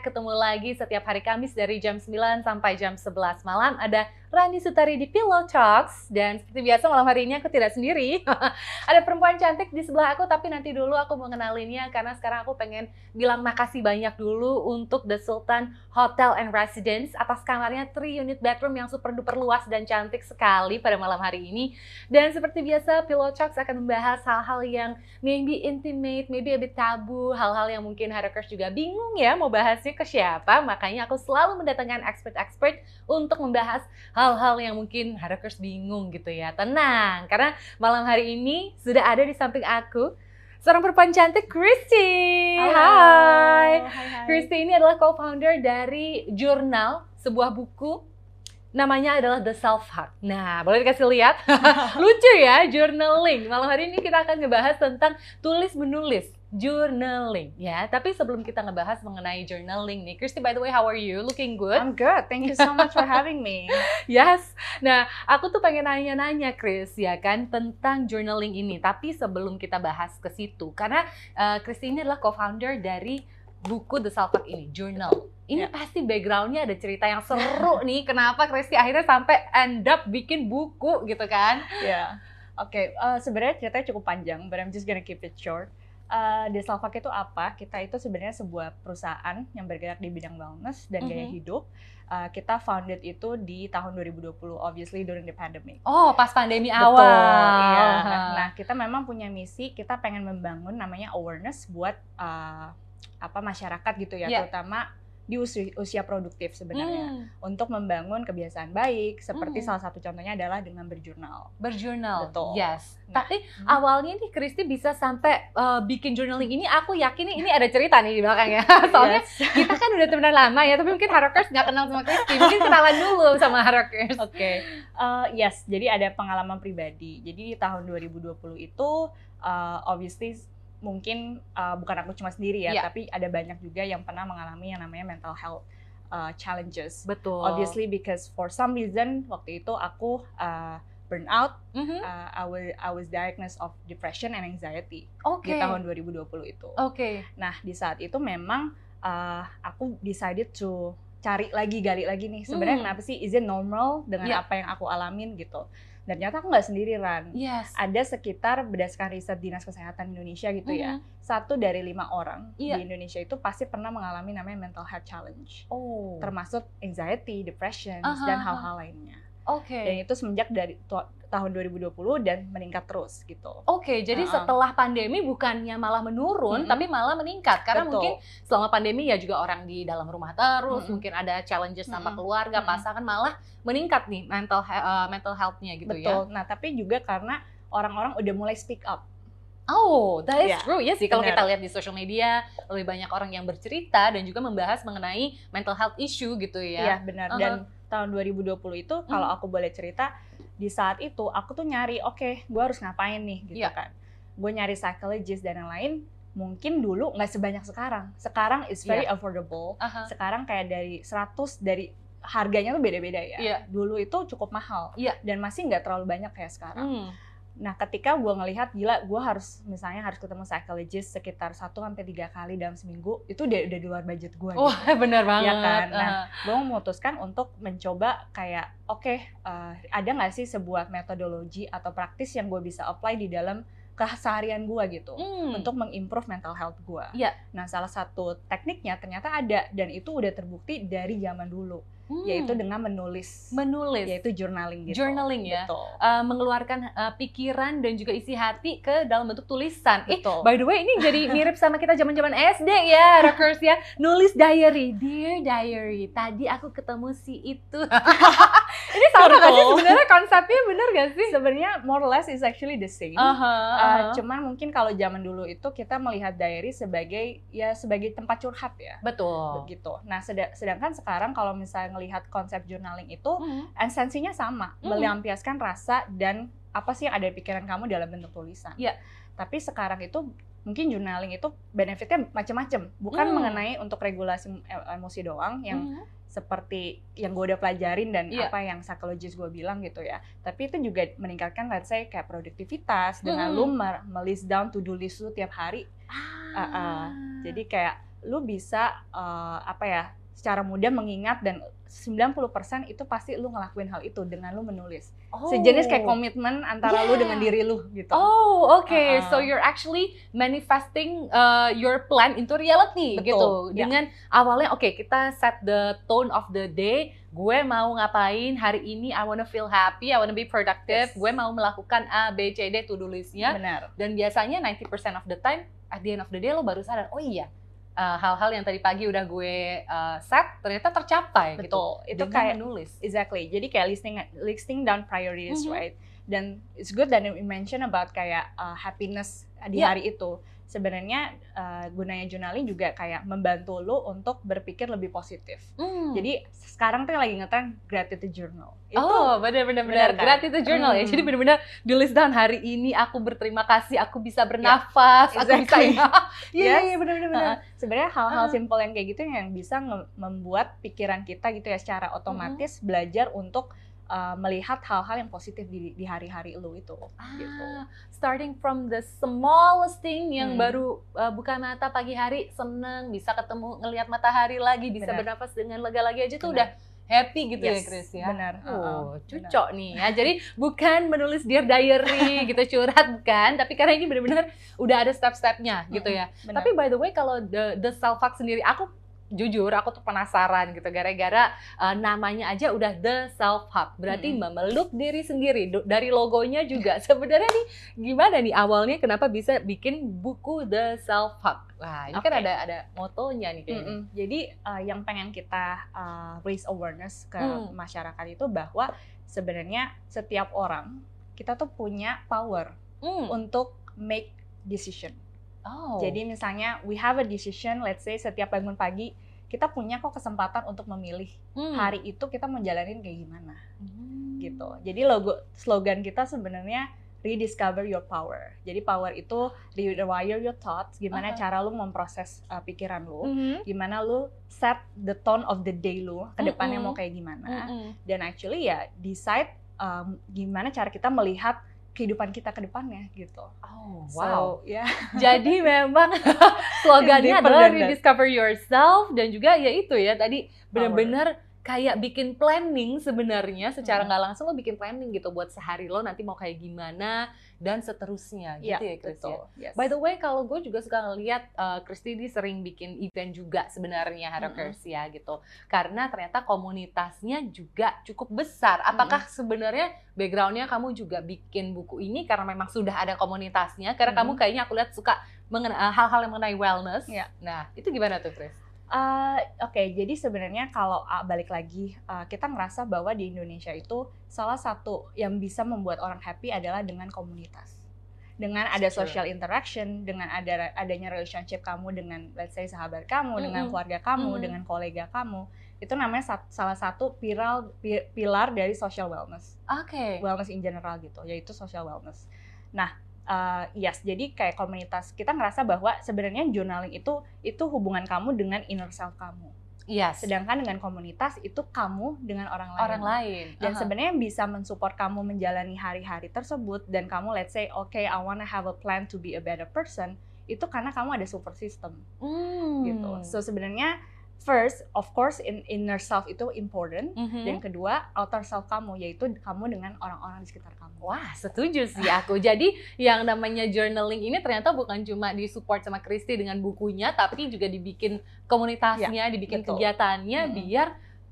Ketemu lagi setiap hari Kamis dari jam 9 sampai jam 11 malam. Ada Rani Sutari di Pillow Talks. Dan seperti biasa malam hari ini aku tidak sendiri. Ada perempuan cantik di sebelah aku, tapi nanti dulu aku mengenalinnya karena sekarang aku pengen bilang makasih banyak dulu untuk The Sultan Hotel and Residence atas kamarnya 3 unit bedroom yang super duper luas dan cantik sekali pada malam hari ini. Dan seperti biasa, Pillow Talks akan membahas hal-hal yang maybe intimate, maybe a bit tabu, hal-hal yang mungkin Harakers juga bingung ya mau bahasnya ke siapa. Makanya aku selalu mendatangkan expert-expert untuk membahas hal-hal yang mungkin Harakers bingung gitu ya. Tenang, karena malam hari ini sudah ada di samping aku seorang perempuan cantik Christy. Halo. Hai. Hai, hai. Christy ini adalah co-founder dari jurnal, sebuah buku namanya adalah The Self Hack. Nah, boleh dikasih lihat? Lucu ya, journaling. Malam hari ini kita akan ngebahas tentang tulis menulis, journaling ya. Tapi sebelum kita ngebahas mengenai journaling nih, Christy by the way, how are you? Looking good? I'm good. Thank you so much for having me. Yes. Nah, aku tuh pengen nanya-nanya, Chris, ya kan, tentang journaling ini. Tapi sebelum kita bahas ke situ, karena uh, Chris ini adalah co-founder dari buku The Self Hack ini, journal. Ini Ya. pasti backgroundnya ada cerita yang seru nih. Kenapa Christy akhirnya sampai end up bikin buku gitu kan? Ya. Oke, eh, sebenarnya ceritanya cukup panjang, but I'm just gonna keep it short. Uh, Desalvac itu apa? Kita itu sebenarnya sebuah perusahaan yang bergerak di bidang wellness dan gaya Mhm. hidup. Uh, kita founded itu di tahun 2020, obviously during the pandemic. Oh, pas pandemi Betul, awal. iya. Nah, kita memang punya misi, kita pengen membangun namanya awareness buat uh, apa masyarakat gitu ya, Iya. terutama di usia, usia produktif sebenarnya. Hmm, untuk membangun kebiasaan baik seperti Hmm. salah satu contohnya adalah dengan berjurnal. berjurnal. Betul. Yes. Nah, Tapi hmm. awalnya nih Christy bisa sampai uh, bikin journaling ini aku yakin nih ini ada cerita nih di belakangnya. Soalnya Yes. kita kan udah temenan lama ya, tapi mungkin Harakers nggak kenal sama Christy. Mungkin kenalan dulu sama Harakers. Oke, Eh, yes. Jadi ada pengalaman pribadi. Jadi di tahun 2020 itu, eh, obviously mungkin eh, bukan aku cuma sendiri ya, Iya. tapi ada banyak juga yang pernah mengalami yang namanya mental health eh, challenges. Betul. Obviously because for some reason waktu itu aku eh, burn out. Mhm. eh, I was I was diagnosed of depression and anxiety Oke. di tahun 2020 itu. Oke. Nah, di saat itu memang uh, aku decided to cari lagi, gali lagi nih. Sebenarnya Hmm. kenapa sih? Is it normal dengan Iya. apa yang aku alamin gitu? Dan ternyata aku nggak sendirian. Yes. Ada sekitar berdasarkan riset Dinas Kesehatan Indonesia gitu ya, Mhm. satu dari lima orang Iya. di Indonesia itu pasti pernah mengalami namanya mental health challenge, Oh. termasuk anxiety, depression, Aha, dan aha. hal-hal lainnya. Oke. Dan itu semenjak dari tahun 2020 dan meningkat terus gitu. Oke, jadi Uh-uh. setelah pandemi bukannya malah menurun, Mm-mm. tapi malah meningkat. Karena Betul. mungkin selama pandemi ya juga orang di dalam rumah terus, Mm-mm. mungkin ada challenges sama Mm-mm. keluarga, Mm-mm. pasangan malah meningkat nih mental uh, mental health-nya gitu ya. Betul. Nah, tapi juga karena orang-orang udah mulai speak up. Oh, that is Iya, true ya sih. Kalau kita lihat di social media, lebih banyak orang yang bercerita dan juga membahas mengenai mental health issue gitu Iya ya. benar. Uh-huh. Dan tahun 2020 itu kalau Hmm. aku boleh cerita di saat itu aku tuh nyari oke gue harus ngapain nih gitu Iya. kan. Gue nyari psychologist dan yang lain mungkin dulu nggak sebanyak sekarang. Sekarang is very Iya. affordable. Aha. Sekarang kayak dari 100 dari harganya tuh beda-beda ya. Iya. Dulu itu cukup mahal Iya. dan masih nggak terlalu banyak kayak sekarang. Hmm. Nah, ketika gue ngelihat gila, gue harus misalnya harus ketemu psychologist sekitar 1 sampai tiga kali dalam seminggu, itu udah udah di luar budget gue. Wah, benar banget. kan? Nah, gue memutuskan untuk mencoba kayak oke eh, ada nggak sih sebuah metodologi atau praktis yang gue bisa apply di dalam keseharian gue gitu Hmm. untuk mengimprove mental health gue. Iya. Nah salah satu tekniknya ternyata ada dan itu udah terbukti dari zaman dulu Hmm. yaitu dengan menulis, menulis. yaitu journaling gitu. Journaling ya. Betul. uh, mengeluarkan uh, pikiran dan juga isi hati ke dalam bentuk tulisan. Eh, Betul. by the way ini jadi mirip sama kita zaman-zaman SD ya, Rockers ya. Nulis diary, dear diary. Tadi aku ketemu si itu. ini sama sih Betul. sebenarnya konsepnya bener gak sih? Sebenarnya more or less is actually the same. Aha, Uh, aha. cuman mungkin kalau zaman dulu itu kita melihat diary sebagai ya sebagai tempat curhat ya. Betul. begitu. Nah, seda- sedangkan sekarang kalau misalnya melihat konsep journaling itu Hmm. esensinya sama, Hmm. melampiaskan rasa dan apa sih yang ada di pikiran kamu dalam bentuk tulisan. Iya. Tapi sekarang itu mungkin journaling itu benefitnya macam-macam, bukan Hmm. mengenai untuk regulasi em- emosi doang yang Hmm. seperti yang gue udah pelajarin dan Iya. apa yang psikologis gue bilang gitu ya. Tapi itu juga meningkatkan let's say kayak produktivitas dengan Hmm. lu mer- melist down to do list lu tiap hari. Ah. Uh-uh. Jadi kayak lu bisa uh, apa ya secara mudah mengingat dan 90% itu pasti lu ngelakuin hal itu dengan lu menulis. Oh. Sejenis kayak komitmen antara lu Yeah. dengan diri lu gitu. Oh, okay. Uh-uh. So you're actually manifesting uh, your plan into reality Betul, gitu. ya. Dengan awalnya oke, kita set the tone of the day. Gue mau ngapain hari ini? I wanna feel happy, I wanna be productive. Yes. Gue mau melakukan A, B, C, D to-do list-nya. Benar. Dan biasanya 90% of the time at the end of the day lo baru sadar, oh iya, uh, hal-hal yang tadi pagi udah gue uh, set ternyata tercapai gitu. Betul. Itu Dengan kayak menulis. Exactly. Jadi kayak listing listing down priorities, Mhm. right? Dan it's good that you mention about kayak uh, happiness di Yeah. hari itu. Sebenarnya uh, gunanya journaling juga kayak membantu lu untuk berpikir lebih positif. Hmm. Jadi sekarang tuh lagi ngetren gratitude journal. Itu oh, benar-benar benar. kan? Gratitude journal ya. Hmm. Jadi benar-benar di list down hari ini aku berterima kasih, aku bisa bernafas, aku bisa exactly. Iya, iya, iya, benar-benar benar. Uh, sebenarnya hal-hal Ah. simpel yang kayak gitu yang bisa membuat pikiran kita gitu ya secara otomatis belajar untuk uh, melihat hal-hal yang positif di di hari-hari lu itu gitu. Ah, starting from the smallest thing yang Hmm. baru uh, buka mata pagi hari seneng bisa ketemu ngelihat matahari lagi bisa Benar. bernafas dengan lega lagi aja tuh Benar. udah happy gitu ya Yes, Chris ya. benar. Oh, benar. cucok nih ya. Jadi bukan menulis dear diary gitu curhat bukan, tapi karena ini benar-benar udah ada step-stepnya gitu ya. Benar. Tapi by the way kalau the the self hug sendiri aku jujur aku tuh penasaran gitu gara-gara uh, namanya aja udah the self hug berarti Mm-mm. memeluk diri sendiri Do- dari logonya juga sebenarnya nih gimana nih awalnya kenapa bisa bikin buku the self hug wah ini kan Oke. ada ada motonya nih kayaknya. Jadi uh, yang pengen kita uh, raise awareness ke Hmm. masyarakat itu bahwa sebenarnya setiap orang kita tuh punya power Hmm. untuk make decision. Oh Jadi misalnya we have a decision, let's say setiap bangun pagi kita punya kok kesempatan untuk memilih Hmm. hari itu kita mau jalanin kayak gimana Hmm. gitu. Jadi logo slogan kita sebenarnya rediscover your power. Jadi power itu rewire your thoughts, gimana Aha. cara lu memproses uh, pikiran lu, Mhm. gimana lu set the tone of the day lu ke depannya Mm-mm. mau kayak gimana. Mm-mm. Dan actually ya decide um, gimana cara kita melihat kehidupan kita ke depannya gitu. Oh, So, wow. ya. Jadi memang slogannya adalah rediscover yourself dan juga ya itu ya tadi benar-benar kayak bikin planning sebenarnya secara Hmm. nggak langsung lo bikin planning gitu buat sehari lo nanti mau kayak gimana dan seterusnya gitu ya, Chris ya. betul. Yes. By the way, kalau gue juga suka ngeliat uh, Christy ini sering bikin event juga sebenarnya Harockers ya gitu. Karena ternyata komunitasnya juga cukup besar. Apakah sebenarnya backgroundnya kamu juga bikin buku ini karena memang sudah ada komunitasnya? Karena kamu Mm-mm. kayaknya aku lihat suka uh, hal-hal yang mengenai wellness. Iya. Nah, itu gimana tuh, Chris? Uh, Oke, jadi sebenarnya kalau uh, balik lagi, uh, kita ngerasa bahwa di Indonesia itu salah satu yang bisa membuat orang happy adalah dengan komunitas. Dengan ada social interaction, dengan ada adanya relationship kamu dengan let's say sahabat kamu, dengan Mm-mm. keluarga kamu, Mm. dengan kolega kamu. Itu namanya sat- salah satu pilar pi- pilar dari social wellness. Oke. Wellness in general gitu, yaitu social wellness. Nah, uh, yes, jadi kayak komunitas kita ngerasa bahwa sebenarnya journaling itu itu hubungan kamu dengan inner self kamu. Yes. Sedangkan dengan komunitas itu kamu dengan orang lain. orang lain. Dan Aha. sebenarnya yang bisa mensupport kamu menjalani hari-hari tersebut dan kamu let's say okay I wanna have a plan to be a better person itu karena kamu ada support system Hmm. gitu. So sebenarnya first of course in inner self itu important Mhm. dan kedua outer self kamu yaitu kamu dengan orang-orang di sekitar kamu. Wah, setuju sih aku. Jadi yang namanya journaling ini ternyata bukan cuma disupport sama Kristi dengan bukunya, tapi juga dibikin komunitasnya, dibikin betul. kegiatannya Mm-mm. biar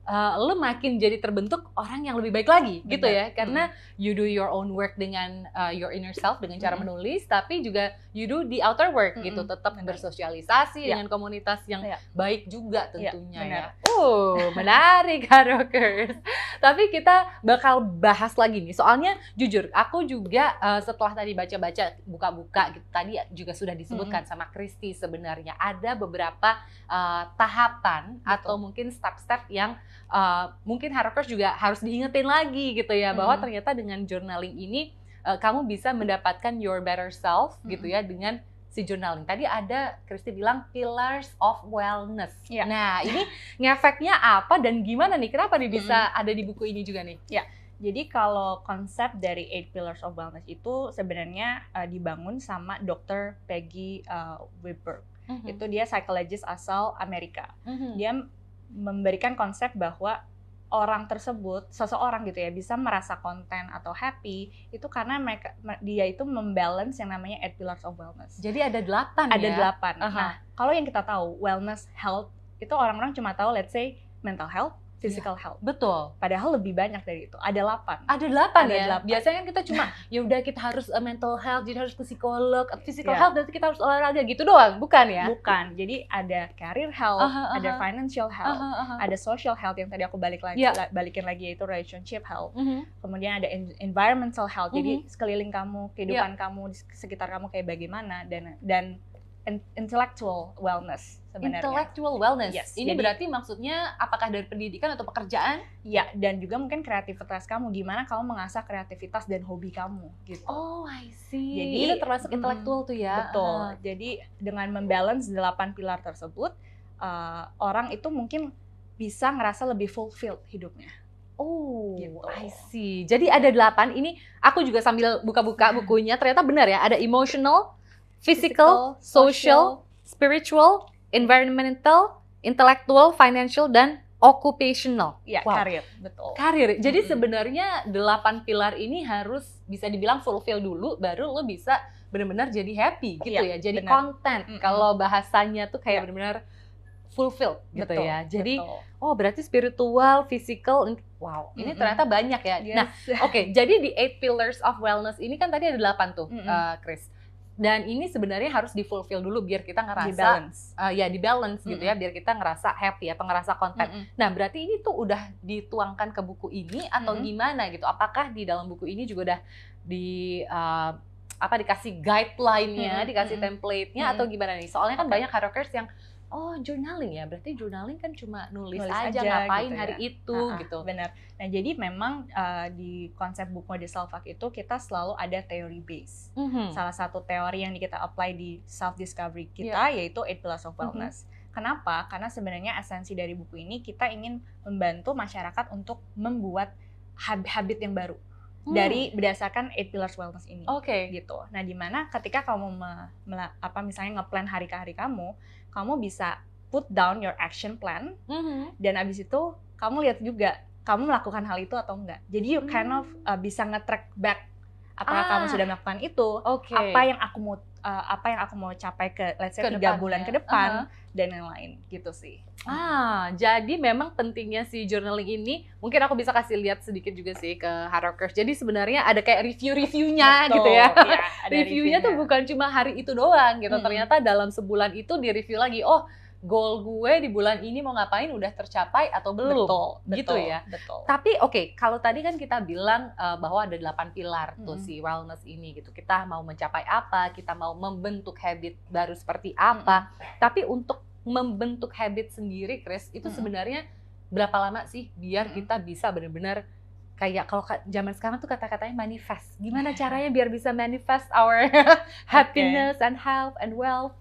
uh, lo makin jadi terbentuk orang yang lebih baik lagi, gitu ya. Benar. Karena you do your own work dengan uh, your inner self dengan cara Mm-mm. menulis, tapi juga you do the outer work gitu, Mm-mm. tetap Benar. bersosialisasi Ya. dengan komunitas yang Ya. baik juga Ya, tentunya benar. ya. Uh, menarik Harokers. Tapi kita bakal bahas lagi nih. Soalnya jujur, aku juga uh, setelah tadi baca-baca, buka-buka gitu, tadi juga sudah disebutkan sama Kristi sebenarnya ada beberapa uh, tahapan atau mungkin step-step yang uh, mungkin Harokers juga harus diingetin lagi gitu ya bahwa Mm. ternyata dengan journaling ini uh, kamu bisa mendapatkan your better self gitu Mm. ya dengan si journaling. Tadi ada Kristi bilang pillars of wellness. Iya. Nah, ini ngefeknya apa dan gimana nih? Kenapa nih bisa ada di buku ini juga nih? Jadi kalau konsep dari Eight Pillars of Wellness itu sebenarnya uh, dibangun sama Dr. Peggy uh, Weber. Mhm. Itu dia psychologist asal Amerika. Mhm. Dia memberikan konsep bahwa orang tersebut, seseorang gitu ya, bisa merasa konten atau happy itu karena mereka me- dia itu membalance yang namanya eight pillars of wellness. Jadi ada delapan Ada ya? delapan. Aha. Nah, kalau yang kita tahu wellness, health itu orang-orang cuma tahu let's say mental health, physical health. Betul. Padahal lebih banyak dari itu. Ada delapan. Ada delapan Ada ya. delapan. Biasanya kan kita cuma ya udah kita harus uh, mental health, jadi harus ke psikolog, physical Iya. health berarti kita harus olahraga gitu doang, bukan ya? Bukan. Jadi ada career health, Aha, ada aha. financial health, Aha, aha. ada social health yang tadi aku balik lagi la- balikin lagi yaitu relationship health. Mhm. Kemudian ada en- environmental health. Jadi Mhm. sekeliling kamu, kehidupan kamu di sekitar kamu kayak bagaimana dan dan in- intellectual wellness sebenarnya. Intellectual wellness. Yes, Ini jadi- berarti maksudnya apakah dari pendidikan atau pekerjaan? Ya, dan juga mungkin kreativitas kamu gimana kamu mengasah kreativitas dan hobi kamu gitu. Oh, I see. Jadi, itu termasuk mm, intelektual tuh ya. Betul. Aha. Jadi dengan membalance delapan pilar tersebut, uh, orang itu mungkin bisa ngerasa lebih fulfilled hidupnya. Oh, Gitu. I see. Jadi ada delapan. Ini aku juga sambil buka-buka bukunya. Ternyata benar ya. Ada emotional, physical, social, spiritual, environmental, intellectual, financial, dan occupational. ya Wow. karir, betul. Karir. Jadi Mm-mm. sebenarnya delapan pilar ini harus bisa dibilang fulfill dulu, baru lo bisa benar-benar jadi happy gitu Iya, ya. Jadi benar. content. Mm-mm. Kalau bahasanya tuh kayak Iya. benar-benar fulfill gitu betul, ya. Jadi betul. oh berarti spiritual, physical, wow. Ini Mm-mm. ternyata banyak ya. Yes. Nah, Oke, jadi di eight pillars of wellness ini kan tadi ada delapan tuh, Mm-mm. eh, Chris. Dan ini sebenarnya harus di fulfill dulu biar kita di ngerasa, balance. eh, ya di balance gitu Mm-mm. ya, biar kita ngerasa happy atau ngerasa content. Mm-mm. Nah, berarti ini tuh udah dituangkan ke buku ini atau Mm-mm. gimana gitu? Apakah di dalam buku ini juga udah di eh, apa dikasih guideline-nya, Mm-mm. dikasih Mm-mm. template-nya Mm-mm. atau gimana nih? Soalnya kan Oke. banyak hackers yang oh journaling ya, berarti journaling kan cuma nulis, Nulis aja, aja ngapain gitu ya. hari itu Ah, ah, gitu. Benar. Nah, jadi memang uh, di konsep buku The Self Hack itu kita selalu ada teori base. Mhm. Salah satu teori yang kita apply di self discovery kita yaitu Eight Pillars of Mhm. Wellness. Kenapa? Karena sebenarnya esensi dari buku ini kita ingin membantu masyarakat untuk membuat hab- habit yang baru Hmm. dari berdasarkan Eight Pillars Wellness ini. Oke. gitu. Nah, di mana ketika kamu me- mela- apa misalnya ngeplan hari ke hari kamu, kamu bisa put down your action plan Mhm. dan abis itu kamu lihat juga kamu melakukan hal itu atau enggak. Jadi you kind of uh, bisa nge-track back apakah Ah. kamu sudah melakukan itu, Oke. apa yang aku mau uh, apa yang aku mau capai ke let's say Ke tiga bulan ke depan Aha. dan yang lain gitu sih. Ah, jadi memang pentingnya si journaling ini, mungkin aku bisa kasih lihat sedikit juga sih ke Harockers. Jadi sebenarnya ada kayak review-reviewnya gitu ya. ada Reviewnya tuh bukan cuma hari itu doang gitu. Mm-mm. Ternyata dalam sebulan itu di review lagi. Oh, goal gue di bulan ini mau ngapain udah tercapai atau belum? betul, Gitu betul, ya. Betul. Tapi oke, kalau tadi kan kita bilang eh, bahwa ada delapan pilar tuh Mm-mm. si wellness ini gitu. Kita mau mencapai apa, kita mau membentuk habit baru seperti apa. Tapi untuk membentuk habit sendiri, Chris, itu Mm-mm. sebenarnya berapa lama sih biar Mm-mm. kita bisa benar-benar kayak kalau ka- zaman sekarang tuh kata-katanya manifest. Gimana caranya biar bisa manifest our happiness and health and wealth?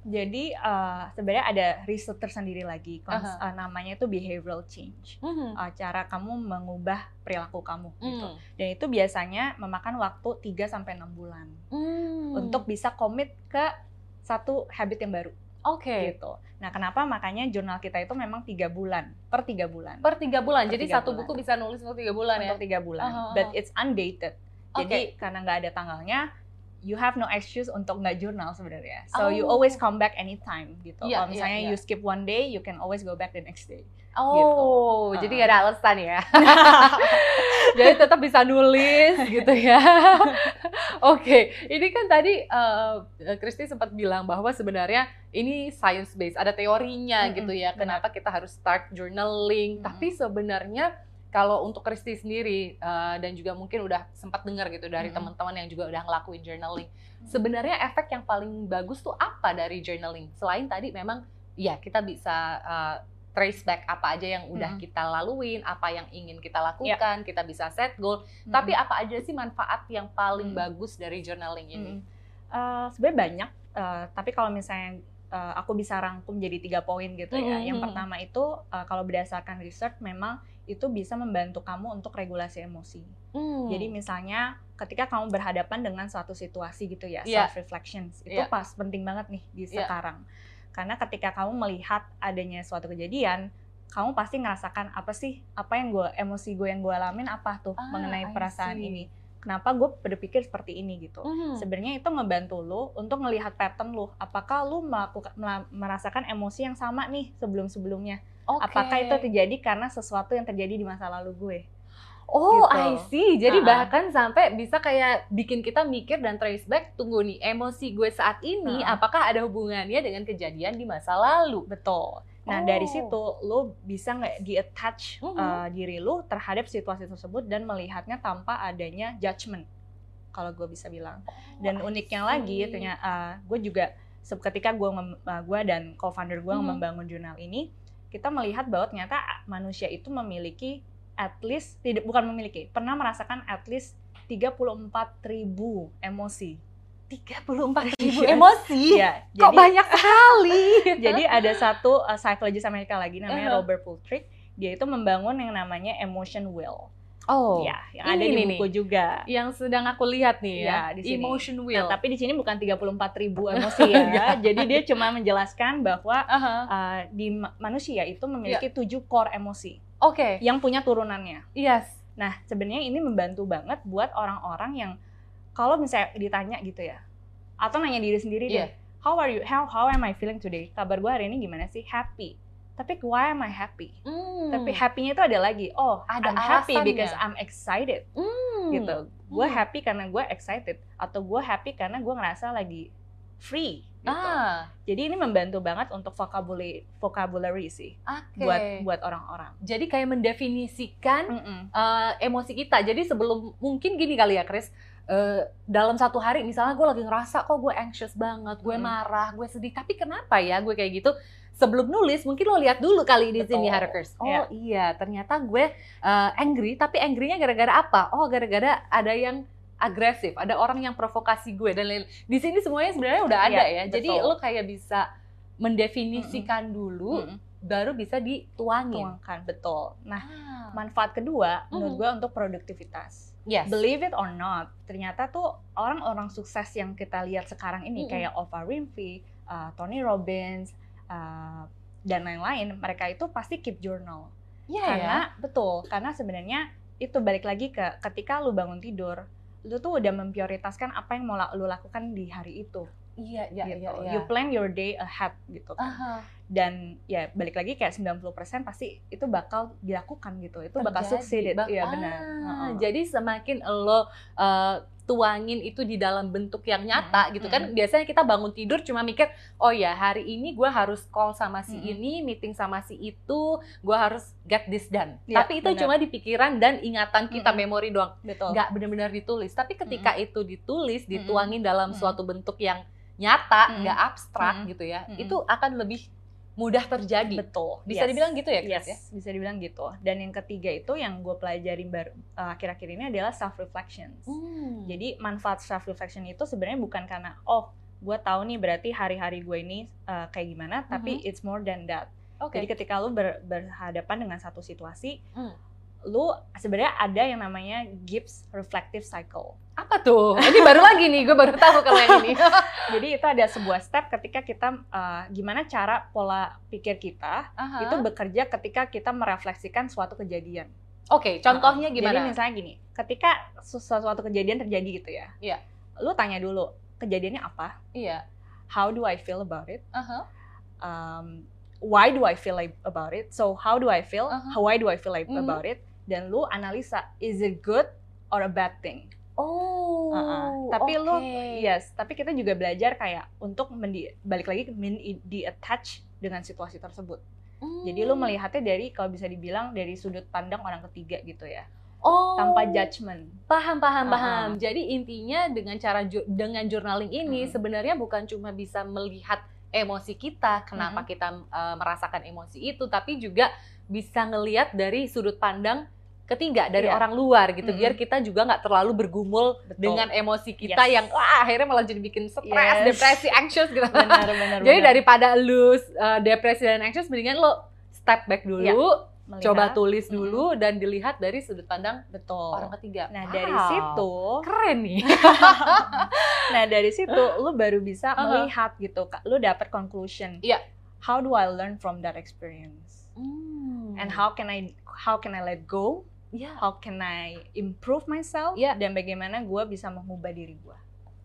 Jadi uh, sebenarnya ada riset tersendiri lagi, kons- uh, Aha. namanya itu behavioral change. Mhm. Uh, cara kamu mengubah perilaku kamu gitu. Mm. Dan itu biasanya memakan waktu 3 sampai 6 bulan Mm. untuk bisa komit ke satu habit yang baru oke gitu. Nah, kenapa makanya jurnal kita itu memang tiga bulan per tiga bulan. per tiga bulan. Per Jadi tiga satu bulan. buku bisa nulis untuk tiga bulan ya. untuk tiga bulan, Aha, but aha. it's undated. Jadi karena nggak ada tanggalnya, you have no excuse untuk nggak jurnal sebenarnya. So you Oh. always come back anytime gitu. Iya, Kalau iya, misalnya iya. you skip one day, you can always go back the next day. Oh, Gitu. jadi gak ada alasan ya. jadi tetap bisa nulis gitu ya. Oke, ini kan tadi eh, Kristi sempat bilang bahwa sebenarnya ini science based, ada teorinya Mm-mm, gitu ya. benar. Kenapa kita harus start journaling? Mm-mm. Tapi sebenarnya kalau untuk Kristi sendiri eh, dan juga mungkin udah sempat dengar gitu dari Mm-mm. teman-teman yang juga udah ngelakuin journaling, sebenarnya efek yang paling bagus tuh apa dari journaling? Selain tadi memang ya kita bisa uh, trace back apa aja yang udah Mm-mm. kita laluin, apa yang ingin kita Ya. lakukan, kita bisa set goal. Tapi apa aja sih manfaat yang paling Mm. bagus dari journaling ini? Mm. Eh, sebenarnya banyak, eh, tapi kalau misalnya uh, aku bisa rangkum jadi tiga poin gitu ya. Mhm, Yang pertama itu uh, kalau berdasarkan research memang itu bisa membantu kamu untuk regulasi emosi. Hmm. Jadi misalnya ketika kamu berhadapan dengan suatu situasi gitu ya, Iya. self reflections itu Iya. pas penting banget nih di Iya. sekarang. Karena ketika kamu melihat adanya suatu kejadian, kamu pasti ngerasakan apa sih, apa yang gue emosi gue yang gue alamin apa tuh Ah, mengenai I perasaan see. ini. Kenapa gue berpikir seperti ini gitu. Mhm. Sebenarnya itu ngebantu lu untuk melihat pattern lu. Apakah lu melakukan mela- merasakan emosi yang sama nih sebelum-sebelumnya? Oke. Apakah itu terjadi karena sesuatu yang terjadi di masa lalu gue? Oh, Gitu. I see. Jadi Ha-ha. bahkan sampai bisa kayak bikin kita mikir dan trace back, tunggu nih, emosi gue saat ini Ha-ha. apakah ada hubungannya dengan kejadian di masa lalu? Betul. Nah Oh. dari situ lu bisa nggak di-attach Mhm. uh, diri lu terhadap situasi tersebut dan melihatnya tanpa adanya judgment. Kalau gue bisa bilang. Dan Oh, I uniknya lagi see. ternyata uh, gue juga ketika gue uh, gue dan co-founder gue Mhm. membangun jurnal ini, kita melihat bahwa ternyata manusia itu memiliki at least tidak bukan memiliki, pernah merasakan at least 34.000 ribu emosi. 34 ribu Iya. emosi. Iya, Kok banyak sekali? jadi ada satu uh, psychologist Amerika lagi namanya Uh-huh. Robert Fultrick. Dia itu membangun yang namanya emotion wheel. Oh, Ya, yang ada ini di nih buku juga. yang sedang aku lihat nih ya, Ya, di sini. emotion wheel. Nah, tapi di sini bukan 34.000 ribu emosi ya. jadi dia cuma menjelaskan bahwa Aha. uh, di ma- manusia itu memiliki Iya. tujuh core emosi Oke, yang punya turunannya. yes. Nah, sebenarnya ini membantu banget buat orang-orang yang kalau misalnya ditanya gitu ya, atau nanya diri sendiri Iya. deh, how are you, how how am I feeling today? Kabar gue hari ini gimana sih? Happy. Tapi why am I happy? Hmm. Tapi happy-nya itu ada lagi. Oh, Ada I'm happy alasannya. because I'm excited. Hmm. Gitu. Gue Hmm. happy karena gue excited atau gue happy karena gue ngerasa lagi free. Gitu. Ah, Jadi ini membantu banget untuk vocabulary vocabulary sih oke. buat buat orang-orang. Jadi kayak mendefinisikan Mm-mm. eh, emosi kita. Jadi sebelum mungkin gini kali ya, Chris. Eh, dalam satu hari misalnya gue lagi ngerasa kok gue anxious banget, gue Mm. marah, gue sedih. Tapi kenapa ya gue kayak gitu? Sebelum nulis mungkin lo lihat dulu kali di sini Betul. Hackers. Oh Iya. iya, ternyata gue eh, angry. Tapi angry-nya gara-gara apa? Oh gara-gara ada yang agresif, ada orang yang provokasi gue dan lain. Di sini semuanya sebenarnya udah ada Iya, ya. Jadi betul. lo kayak bisa mendefinisikan dulu, Mm-mm. baru bisa dituangin. Tuangkan betul. Nah, Ah, manfaat kedua menurut Mhm. gue untuk produktivitas. Yes. Believe it or not, ternyata tuh orang-orang sukses yang kita lihat sekarang ini Mm-mm. kayak Oprah Winfrey, uh, Tony Robbins, uh, dan lain-lain, mereka itu pasti keep journal. Iya ya. karena betul, karena sebenarnya itu balik lagi ke ketika lu bangun tidur, lu tuh udah memprioritaskan apa yang mau lu lakukan di hari itu. Iya, iya, gitu. iya, iya. You plan your day ahead gitu kan. Aha, Dan ya balik lagi kayak 90% pasti itu bakal dilakukan gitu. Itu bakal terjadi. succeeded. Bak- Iya Ah, benar. Heeh. Jadi semakin lo uh, tuangin itu di dalam bentuk yang nyata Mm-mm, gitu kan. Biasanya kita bangun tidur cuma mikir, oh ya hari ini gue harus call sama si Mm-mm. ini, meeting sama si itu, gue harus get this done. Iya, Tapi itu benar. cuma di pikiran dan ingatan kita, Mm-mm. memori doang. Betul. Nggak benar-benar ditulis. Tapi ketika itu ditulis, Mm-mm. dituangin dalam Mm-mm. suatu bentuk yang nyata, nggak abstrak gitu ya, itu akan lebih mudah terjadi. Betul. Bisa Yes. dibilang gitu ya, Chris Yes, ya? bisa dibilang gitu. Dan yang ketiga itu yang gue pelajarin baru uh, akhir-akhir ini adalah self reflections. Hmm. Jadi manfaat self reflection itu sebenarnya bukan karena oh gue tahu nih berarti hari-hari gue ini uh, kayak gimana, tapi it's more than that. Oke. Jadi ketika lu ber- berhadapan dengan satu situasi, Hmm. Lu sebenarnya ada yang namanya Gibbs reflective cycle. Apa tuh? Ini baru lagi nih, gue baru tahu kalau yang ini. Jadi itu ada sebuah step ketika kita uh, gimana cara pola pikir kita Aha. itu bekerja ketika kita merefleksikan suatu kejadian. Oke, contohnya Jadi gimana? misalnya gini, ketika sesuatu kejadian terjadi gitu ya, Iya. lu tanya dulu kejadiannya apa, Iya. how do I feel about it, Aha. um, why do I feel like about it, so how do I feel, Uh-huh. how why do I feel like Mhm. about it, dan lu analisa is it good or a bad thing. Oh. Uh-uh. Tapi lu, oke. yes, tapi kita juga belajar kayak untuk mendi- balik lagi di attach dengan situasi tersebut. Jadi lu Hmm. melihatnya dari kalau bisa dibilang dari sudut pandang orang ketiga gitu ya, oh. tanpa judgment. Paham, paham, Uh-uh. paham. Jadi intinya dengan cara ju- dengan journaling ini Mm-mm. sebenarnya bukan cuma bisa melihat emosi kita, kenapa kita uh, merasakan emosi itu, tapi juga bisa ngelihat dari sudut pandang ketiga dari Iya. orang luar gitu Mm-mm. biar kita juga nggak terlalu bergumul Betul. dengan emosi kita Yes. yang wah akhirnya malah jadi bikin stres, Yes. depresi, anxious gitu. benar benar jadi benar. daripada lu uh, depresi dan anxious mendingan lo step back dulu, Iya. Melihat. coba tulis dulu dan dilihat dari sudut pandang betul orang ketiga. nah Wow, dari situ keren nih. nah dari situ lu baru bisa Uh-huh. melihat gitu Kak. lu dapat conclusion Iya. how do I learn from that experience Hmm. and how can I how can I let go ya. how can I improve myself Iya. dan bagaimana gue bisa mengubah diri gue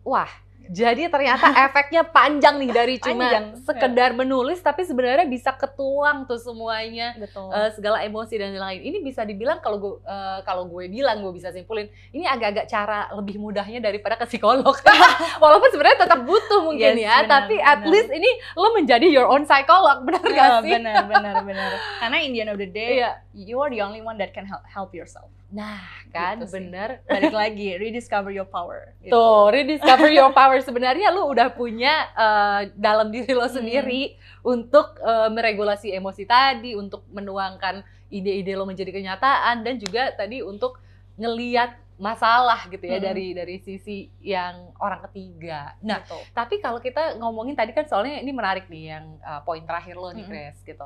Wah, jadi ternyata efeknya panjang nih dari cuma Panjang, sekedar menulis tapi sebenarnya bisa ketuang tuh semuanya betul eh, segala emosi dan lain. Ini bisa dibilang kalau gue eh, kalau gue bilang gue bisa simpulin ini agak-agak cara lebih mudahnya daripada ke psikolog. Walaupun sebenarnya tetap butuh mungkin Yes, ya, benar, tapi at benar. least ini lo menjadi your own psycholog, benar Ya, gak sih? benar benar benar karena in the end of the day Iya. you are the only one that can help, help yourself Nah, kan Gitu sih. bener. balik lagi rediscover your power gitu. Tuh, rediscover your power. Sebenarnya lu udah punya eh, dalam diri lo sendiri untuk eh, meregulasi emosi tadi, untuk menuangkan ide-ide lo menjadi kenyataan dan juga tadi untuk ngeliat masalah gitu ya Hmm. dari dari sisi yang orang ketiga. Nah, Betul. tapi kalau kita ngomongin tadi kan soalnya ini menarik nih yang uh, poin terakhir lo nih. Chris, gitu.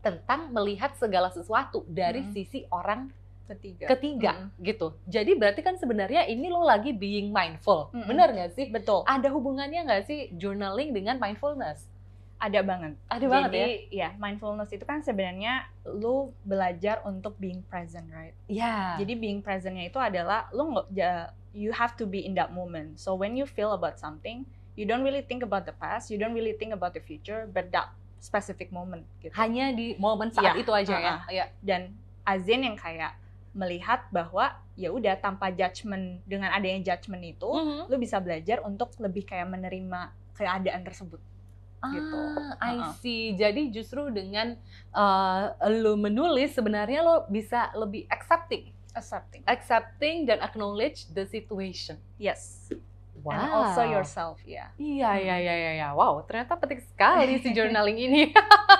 Tentang melihat segala sesuatu dari Mm-mm. sisi orang ketiga ketiga gitu. Jadi berarti kan sebenarnya ini lo lagi being mindful. Mm-mm. Bener nggak sih? betul Ada hubungannya nggak sih journaling dengan mindfulness? ada banget Ada banget jadi ya? ya mindfulness itu kan sebenarnya lu belajar untuk being present right Ya. jadi being presentnya itu adalah lu nggak ja- you have to be in that moment so when you feel about something you don't really think about the past you don't really think about the future but that specific moment gitu hanya di momen saat Iya, itu aja ya. uh-uh. Ya. dan Azin yang kayak melihat bahwa ya udah tanpa judgement dengan adanya judgement itu Mhm. lu bisa belajar untuk lebih kayak menerima keadaan tersebut gitu. Ah, I Uh-uh. see. Jadi justru dengan uh, lo menulis sebenarnya lo bisa lebih accepting, accepting accepting dan acknowledge the situation. yes Wow. and also yourself ya Iya, iya, iya, iya, iya. Wow, ternyata penting sekali si journaling ini.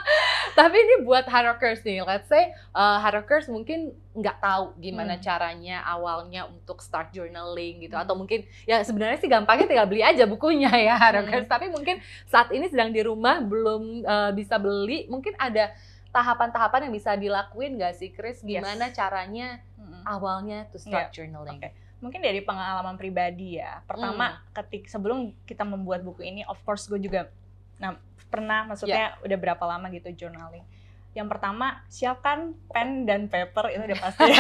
Tapi ini buat hard rockers nih, let's say uh, mungkin nggak tahu gimana Hmm. caranya awalnya untuk start journaling gitu, Hmm. atau mungkin ya sebenarnya sih gampangnya tinggal beli aja bukunya ya hard Hmm. Tapi mungkin saat ini sedang di rumah belum uh, bisa beli, mungkin ada tahapan-tahapan yang bisa dilakuin nggak sih, Chris? Gimana caranya Mm-mm. awalnya to start journaling? Oke. Mungkin dari pengalaman pribadi ya pertama ketik sebelum kita membuat buku ini of course gue juga nah pernah maksudnya udah berapa lama gitu journaling yang pertama siapkan pen dan paper itu udah pasti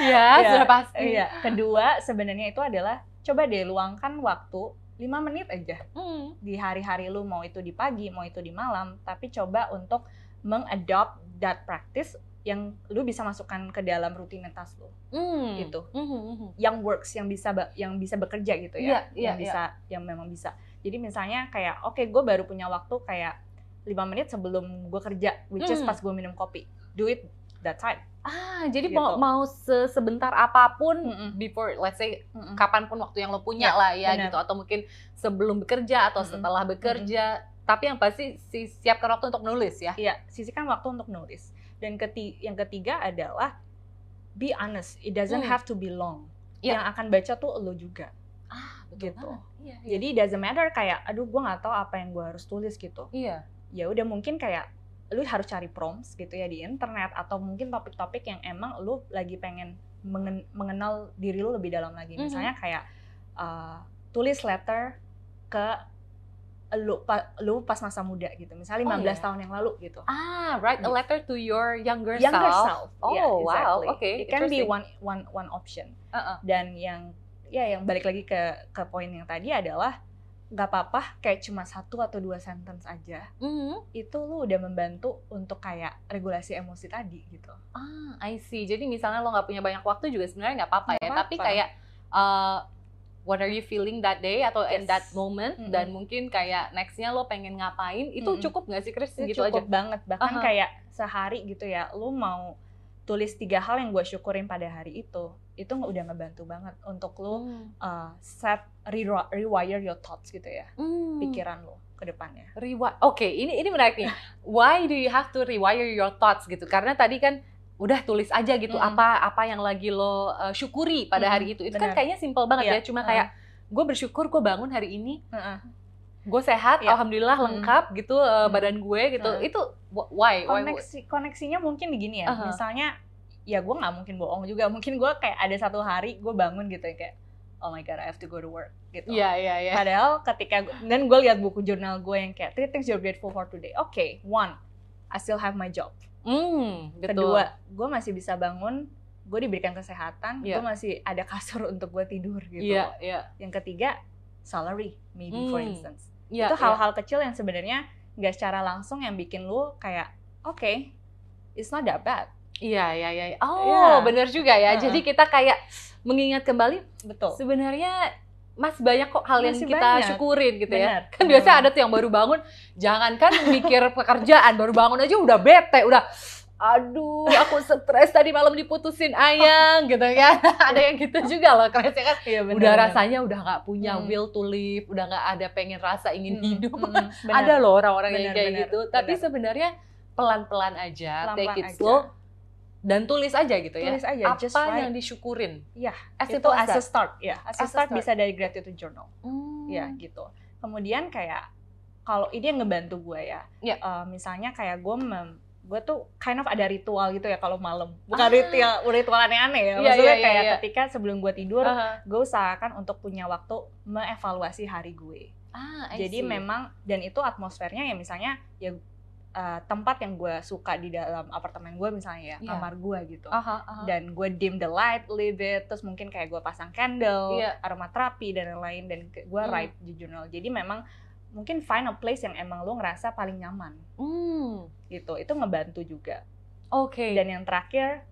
Ya, Iya, sudah pasti. Iya. Kedua sebenarnya itu adalah coba deh luangkan waktu 5 menit aja Hmm. di hari-hari lu mau itu di pagi, mau itu di malam, tapi coba untuk mengadopt that practice yang lu bisa masukkan ke dalam rutinitas lu Hmm. gitu. Mhm, mhm. Yang works, yang bisa yang bisa bekerja gitu Iya, ya. iya, yang bisa yang memang bisa. Jadi misalnya kayak oke gue baru punya waktu kayak 5 menit sebelum gue kerja, which is Hmm. pas gue minum kopi. Do it that time. Ah, jadi Gitu. mau mau se- sebentar apa pun Mm-mm. before let's say Mm-mm. kapan pun waktu yang lo punya Ya, lah ya benar. gitu atau mungkin sebelum bekerja atau Mm-mm. setelah bekerja. Tapi yang pasti si siapkan waktu untuk nulis ya. Iya, sisihkan waktu untuk nulis. Dan keti yang ketiga adalah be honest. It doesn't Hmm. have to be long. Iya. Yang akan baca tuh lo juga. Ah, Gitu. banget. Iya, iya. Jadi it doesn't matter kayak, aduh gue nggak tahu apa yang gue harus tulis gitu. Iya. Ya udah mungkin kayak lu harus cari prompts gitu ya di internet atau mungkin topik-topik yang emang lu lagi pengen mengen- mengenal diri lu lebih dalam lagi. Mhm. Misalnya kayak uh, tulis letter ke lu, pa- lu pas masa muda gitu. Misalnya Oh, 15 iya. tahun yang lalu gitu. Ah, write a Gitu. letter to your younger, younger self. self. Oh, Yeah, wow. exactly. Oke, It can be one one one option. Uh-uh. Dan yang ya yang balik lagi ke ke poin yang tadi adalah nggak apa-apa kayak cuma satu atau dua sentence aja. Mhm. Itu lu udah membantu untuk kayak regulasi emosi tadi gitu. Ah, I see. Jadi misalnya lo nggak punya banyak waktu juga sebenarnya nggak apa-apa ya. Tapi apa-apa. kayak uh, what are you feeling that day atau in Yes. that moment Mm-mm. dan mungkin kayak nextnya lo pengen ngapain itu Mm-mm. cukup nggak sih Chris Itu gitu aja? cukup banget bahkan Aha. kayak sehari gitu ya lu mau tulis tiga hal yang gue syukurin pada hari itu itu udah ngebantu banget untuk lu Hmm. uh, set re- rewire your thoughts gitu ya Hmm. pikiran lu ke depannya Rewi- Oke, ini ini menarik nih. Why do you have to rewire your thoughts gitu? Karena tadi kan udah tulis aja gitu Mm. apa apa yang lagi lo uh, syukuri pada Mm, hari itu. Itu kan benar. kayaknya simple banget Iya, ya. Cuma kayak gue bersyukur gue bangun hari ini, Heeh. gue sehat, Iya. alhamdulillah Mm. lengkap gitu uh, Mm. badan gue gitu. Uh. Itu wh- why? why koneksi koneksinya mungkin begini ya Aha. misalnya ya gue nggak mungkin bohong juga mungkin gue kayak ada satu hari gue bangun gitu ya kayak oh my god I have to go to work gitu Iya iya iya. padahal ketika dan gue lihat buku jurnal gue yang kayak three things you're grateful for today oke one I still have my job Betul. kedua gue masih bisa bangun gue diberikan kesehatan Iya. gue masih ada kasur untuk gue tidur gitu Iya iya. yang ketiga salary maybe for Hmm. instance Iya, itu iya. hal-hal kecil yang sebenarnya nggak secara langsung yang bikin lu kayak oke it's not that bad Iya iya iya. Oh, Iya. benar juga ya. Uh-uh. Jadi kita kayak mengingat kembali betul sebenarnya masih banyak kok hal yang Masih kita banyak. syukurin gitu ya. Benar, Kan benar biasa ada tuh yang baru bangun, jangankan mikir pekerjaan, baru bangun aja udah bete, udah aduh aku stres tadi malam diputusin ayang gitu kan. ada yang gitu juga loh, karena kan iya, benar, udah rasanya udah nggak punya Hmm. will to live, udah nggak ada pengen rasa ingin Mm, hidup. mm, mm, benar. ada loh orang-orang yang kayak benar, gitu. Tapi benar. sebenarnya pelan-pelan aja, Pelan-pelan take it aja. Dan tulis aja gitu ya. tulis aja Apa just write yang disyukurin? Iya, As itu as as a start ya as As a start start. bisa dari gratitude journal Hmm. ya gitu kemudian kayak kalau ini yang ngebantu gue ya Iya. eh, misalnya kayak gue mem- gue tuh kind of ada ritual gitu ya kalau malam bukan Ah. ritual ritual aneh-aneh ya Iya, maksudnya iya, iya, kayak iya. ketika sebelum gue tidur Aha. gue usahakan untuk punya waktu mengevaluasi hari gue Ah, I jadi see. memang dan itu atmosfernya ya misalnya ya eh, tempat yang gue suka di dalam apartemen gue misalnya ya Iya. kamar gue gitu Aha, aha. dan gue dim the light a little bit terus mungkin kayak gue pasang candle Iya. aromaterapi dan lain-lain dan gue Hmm. write di journal jadi memang mungkin find a place yang emang lo ngerasa paling nyaman Hmm, gitu itu ngebantu juga Oke. dan yang terakhir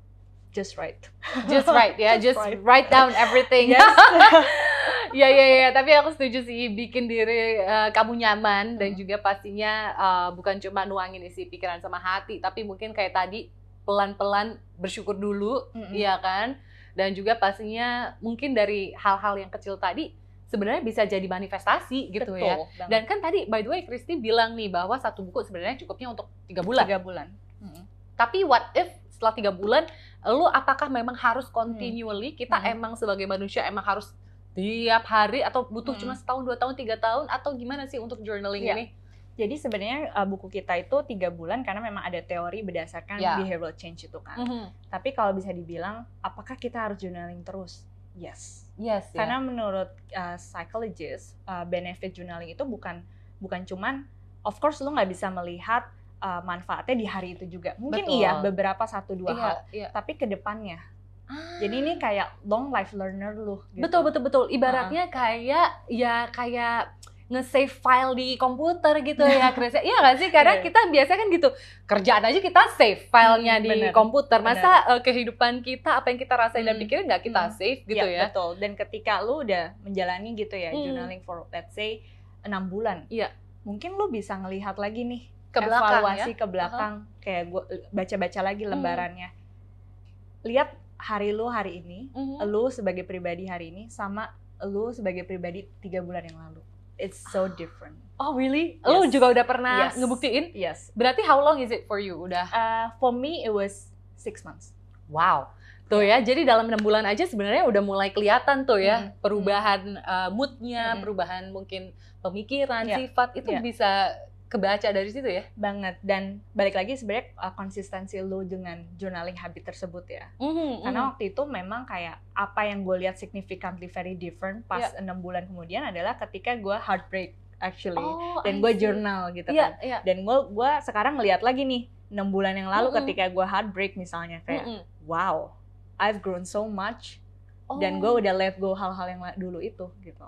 just write just write ya, Just just write. write down everything. Yes. ya ya ya, tapi aku setuju sih bikin diri eh, kamu nyaman dan Hmm. juga pastinya eh, bukan cuma nuangin isi pikiran sama hati, tapi mungkin kayak tadi pelan-pelan bersyukur dulu, iya kan? Dan juga pastinya mungkin dari hal-hal yang kecil tadi sebenarnya bisa jadi manifestasi gitu Betul ya. banget. Dan kan tadi by the way Kristi bilang nih bahwa satu buku sebenarnya cukupnya untuk tiga bulan. tiga bulan Mm-mm. Tapi what if setelah tiga bulan, lu apakah memang harus continually? Kita Hmm. emang sebagai manusia emang harus tiap hari atau butuh Hmm. cuma setahun, dua tahun, tiga tahun atau gimana sih untuk journaling Iya. ini? jadi sebenarnya uh, buku kita itu tiga bulan karena memang ada teori berdasarkan Ya. behavioral change itu kan Mhm. tapi kalau bisa dibilang apakah kita harus journaling terus yes Yes. ya. Karena menurut uh, psychologist, uh, benefit journaling itu bukan bukan cuman, of course lu nggak bisa melihat uh, manfaatnya di hari itu juga. Mungkin Betul. iya beberapa satu dua Iya, hal, iya. tapi ke depannya. Ah. Jadi ini kayak long life learner lu. Gitu. betul betul betul. Ibaratnya kayak ya kayak nge-save file di komputer gitu ya, Chris. Iya nggak sih? Karena Iya. kita biasa kan gitu, kerjaan aja kita save filenya Hmm, di bener. komputer. Masa eh, kehidupan kita, apa yang kita rasain dan Hmm. pikirin nggak kita Hmm. save gitu Iya, ya? Betul. Dan ketika lu udah menjalani gitu ya Hmm. journaling for let's say enam bulan. Iya. Mungkin lu bisa ngelihat lagi nih Ke belakang evaluasi ya? ke belakang kayak gua baca-baca lagi Hmm. lembarannya. Lihat hari lu hari ini, Mhm. lu sebagai pribadi hari ini sama lu sebagai pribadi tiga bulan yang lalu. It's so different. Oh really? Lu Yes. juga udah pernah Yes. ngebuktiin? Yes. Berarti how long is it for you? Udah. Uh, for me it was six months. Wow. Tuh ya, jadi dalam enam bulan aja sebenarnya udah mulai kelihatan tuh ya Mhm. perubahan uh, moodnya, Mhm. perubahan mungkin pemikiran, Iya. sifat itu Iya. bisa kebaca dari situ ya. Banget. Dan balik lagi sebenarnya uh, konsistensi lu dengan journaling habit tersebut ya. Mhm, Karena mhm. waktu itu memang kayak apa yang gue lihat significantly very different pas enam bulan kemudian adalah ketika gue heartbreak actually. Oh, Dan gue journal gitu Iya, kan. iya. Dan gue gua sekarang ngeliat lagi nih enam bulan yang lalu Mm-mm. ketika gue heartbreak misalnya kayak Mhm. wow I've grown so much dan gue Oh. udah let go hal-hal yang dulu itu gitu.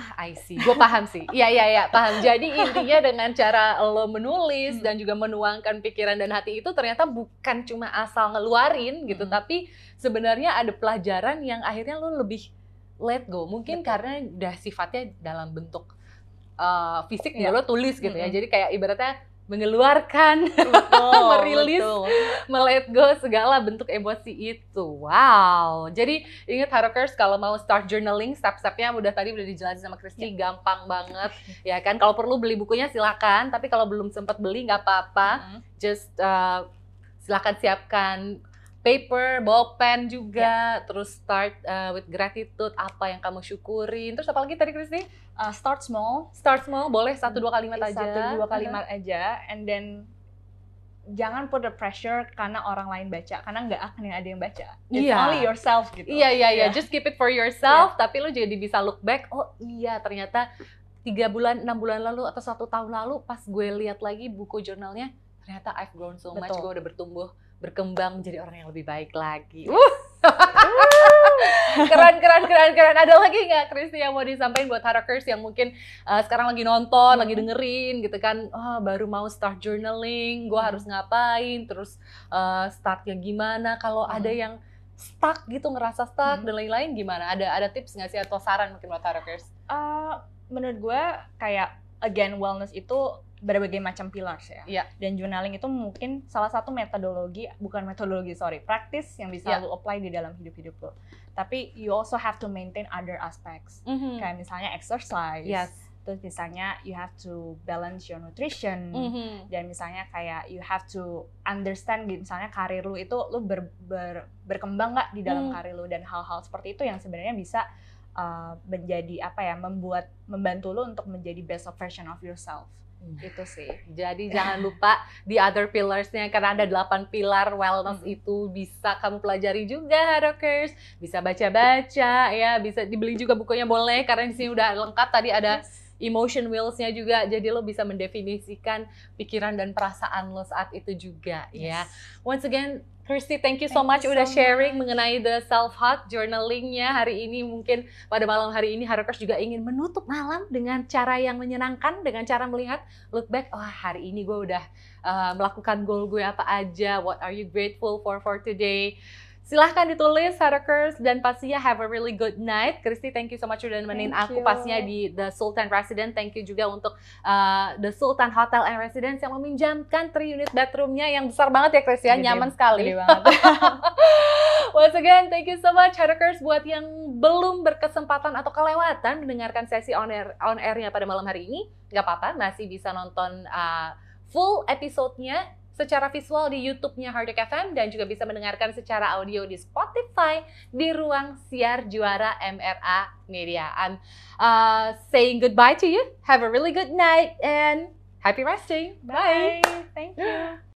Ah, I see. Gue paham sih. Iya, iya, iya, paham. Jadi intinya dengan cara lo menulis Hmm. dan juga menuangkan pikiran dan hati itu ternyata bukan cuma asal ngeluarin gitu, Hmm. tapi sebenarnya ada pelajaran yang akhirnya lo lebih let go. Mungkin Betul. karena udah sifatnya dalam bentuk uh, fisik ya lo tulis gitu ya. Mm-mm. Jadi kayak ibaratnya mengeluarkan, Betul, Merilis. betul. melet go segala bentuk emosi itu. Wow. Jadi ingat Harokers kalau mau start journaling, step-stepnya udah tadi udah dijelasin sama Kristi, gampang banget. Ya kan, kalau perlu beli bukunya silakan, tapi kalau belum sempat beli nggak apa-apa. Mm. Just uh, silakan siapkan paper, bolpen juga, terus start uh, with gratitude, apa yang kamu syukurin. Terus apa lagi tadi Kristi? Uh, start small. Start small, boleh satu dua kalimat aja. Satu dua kalimat aja, and then jangan put the pressure karena orang lain baca, karena nggak akan yang ada yang baca. It's Iya. only yourself gitu. Iya iya iya, Iya. just keep it for yourself. Tapi lo jadi bisa look back. Oh iya, ternyata tiga bulan, enam bulan lalu atau satu tahun lalu pas gue lihat lagi buku jurnalnya, ternyata I've grown so much. Betul. Gue udah bertumbuh, berkembang menjadi orang yang lebih baik lagi. Uh. Keren keren keren keren. Ada lagi nggak Kristi yang mau disampaikan buat Harakers yang mungkin uh, sekarang lagi nonton, lagi Hmm. dengerin gitu kan? Oh, baru mau start journaling, gue Hmm. harus ngapain? Terus uh, startnya gimana? Kalau Hmm. ada yang stuck gitu ngerasa stuck Hmm. dan lain-lain gimana? Ada ada tips nggak sih atau saran mungkin buat Harakers? Uh, menurut gue kayak again wellness itu berbagai macam pillars ya. Iya. Dan journaling itu mungkin salah satu metodologi, bukan metodologi sorry, praktis yang bisa Iya. lo apply di dalam hidup-hidup lo. Tapi you also have to maintain other aspects. Kayak misalnya exercise. Yes. Terus misalnya you have to balance your nutrition. Mhm. Dan misalnya kayak you have to understand gitu, misalnya karir lu itu lu ber, ber- berkembang nggak di dalam Hmm. karir lu dan hal-hal seperti itu yang sebenarnya bisa uh, menjadi apa ya membuat membantu lu untuk menjadi best of version of yourself Hmm. Itu sih. Jadi jangan lupa di other pillarsnya karena ada delapan pilar wellness Mhm. itu bisa kamu pelajari juga Harakers, bisa baca-baca ya, bisa dibeli juga bukunya boleh. Karena di sini udah lengkap. Tadi ada emotion wheels-nya juga. Jadi lo bisa mendefinisikan pikiran dan perasaan lo saat itu juga ya. Once again Kirsty, thank you so Thank much you udah so sharing much. mengenai the self heart journalingnya. Hari ini mungkin pada malam hari ini Harakers juga ingin menutup malam dengan cara yang menyenangkan dengan cara melihat. Look back wah hari ini gue udah uh, melakukan goal gue apa aja. What are you grateful for for today silahkan ditulis Harakers dan pastinya have a really good night. Kristi thank you so much udah nemenin Thank aku you. pastinya di The Sultan Resident thank you juga untuk uh, The Sultan Hotel and Residence yang meminjamkan 3 unit bedroomnya yang besar banget ya Kristi ya. Gede- nyaman sekali. gede banget. Once again, thank you so much Harakers buat yang belum berkesempatan atau kelewatan mendengarkan sesi on air on airnya pada malam hari ini, nggak apa-apa, masih bisa nonton uh, full episode-nya secara visual di YouTube-nya Hardek FM dan juga bisa mendengarkan secara audio di Spotify di ruang siar juara MRA Media. I'm uh, saying goodbye to you. Have a really good night and happy resting. bye thank you